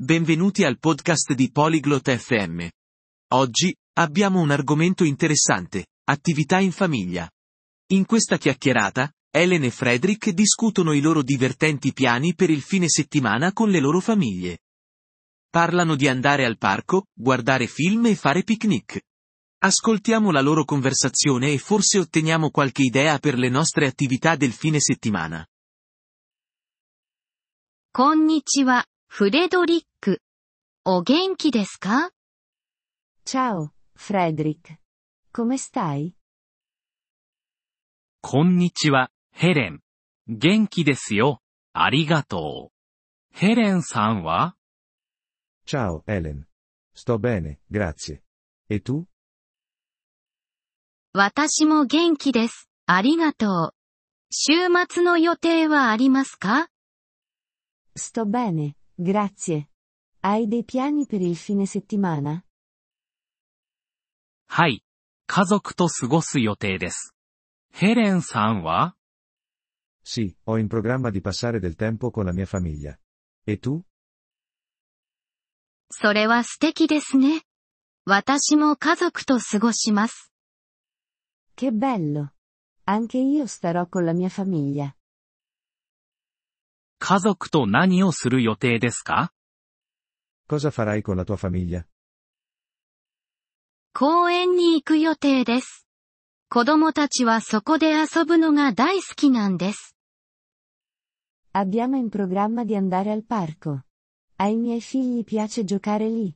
benvenuti al podcast di Polyglot FM. Oggi, abbiamo un argomento interessante, attività in famiglia. In questa chiacchierata, Ellen e Frederick discutono i loro divertenti piani per il fine settimana con le loro famiglie. Parlano di andare al parco, guardare film e fare picnic. Ascoltiamo la loro conversazione e forse otteniamo qualche idea per le nostre attività del fine settimana. こんにちは、 フレドリック。お元気ですか？Ciao, Frederick. Come stai? こんにちは、ヘレン。元気ですよ。ありがとう。ヘレンさんは？Ciao, Ellen. Sto bene, grazie. E tu? 私も元気です。ありがとう。週末の予定はありますか？Sto bene, grazie. Hai dei piani per il fine settimana? はい。家族と過ごす予定です。ヘレンさんは Sì, ho in programma di passare del tempo con la mia famiglia. E tu? それは素敵ですね。私も家族と過ごします。 Che bello! Anche io starò con la mia famiglia. 家族と何をする予定ですか Cosa farai con la tua famiglia? 公園に行く予定です。子供たちはそこで遊ぶのが大好きなんです。Abbiamo in programma di andare al parco. Ai miei figli piace giocare lì.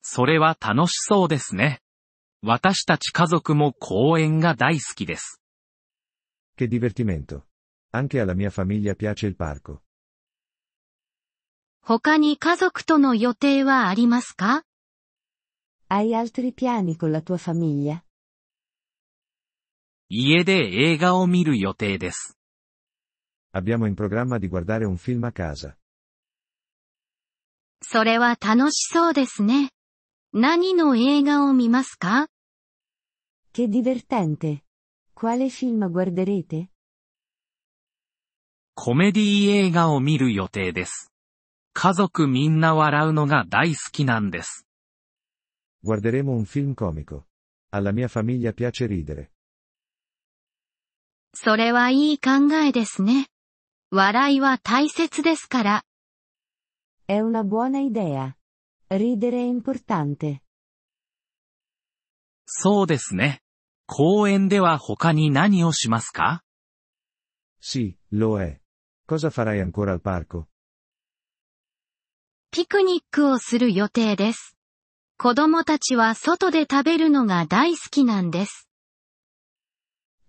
それは楽しそうですね。私たち家族も公園が大好きです。Che divertimento. Anche alla mia famiglia piace il parco. 他に家族との予定はありますか Hai altri piani con la tua famiglia? 家で映画を見る予定です。 Abbiamo in programma di guardare un film a casa. それは楽しそうですね。何の映画を見ますか Che divertente! Quale film guarderete? コメディ映画を見る予定です。家族みんな笑うのが大好きなんです。Guarderemo un film comico. Alla mia famiglia piace ridere. それはいい考えですね。笑いは大切ですから。È una buona idea. Ridere è importante. そうですね。公園では他に何をしますか Sì, lo è. Cosa farai ancora al parco? ピクニックをする予定です。子供たちは外で食べるのが大好きなんです。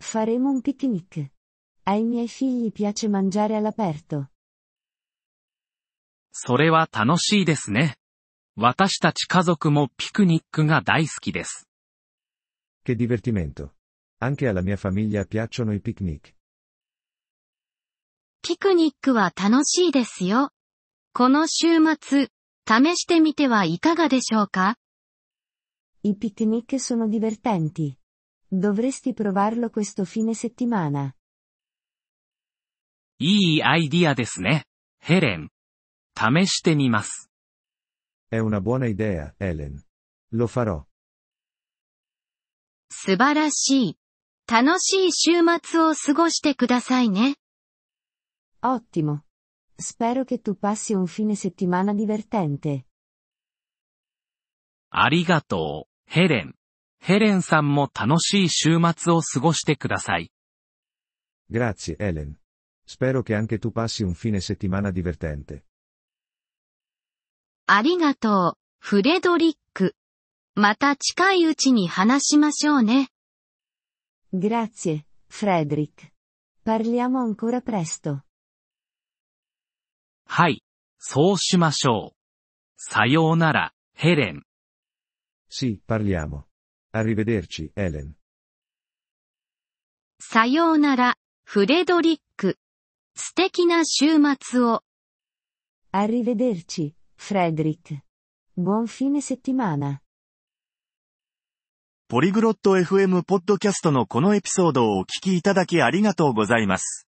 Faremo un picnic. Ai miei figli piace mangiare all'aperto. それは楽しいですね。私たち家族もピクニックが大好きです。Che divertimento. Anche alla mia famiglia piacciono i picnic. ピクニックは楽しいですよ。この週末、試してみてはいかがでしょうか？いいアイディアですね、ヘレン。試してみます。素晴らしい。楽しい週末を過ごしてくださいね。Ottimo. Spero che tu passi un fine settimana divertente. ありがとう、ヘレン。ヘレンさんも楽しい週末を過ごしてください。 Grazie, Ellen. Spero che anche tu passi un fine settimana divertente. ありがとう、フレドリック。また近いうちに話しましょうね。 Grazie, Frederick. Parliamo ancora presto. はい。そうしましょう。さようなら、ヘレン。Sì, parliamo. Arrivederci, Ellen. さようなら、フレドリック。素敵な週末を。Arrivederci, Frederick. Buon fine settimana. ポリグロット FM ポッドキャストのこのエピソードをお聞きいただきありがとうございます。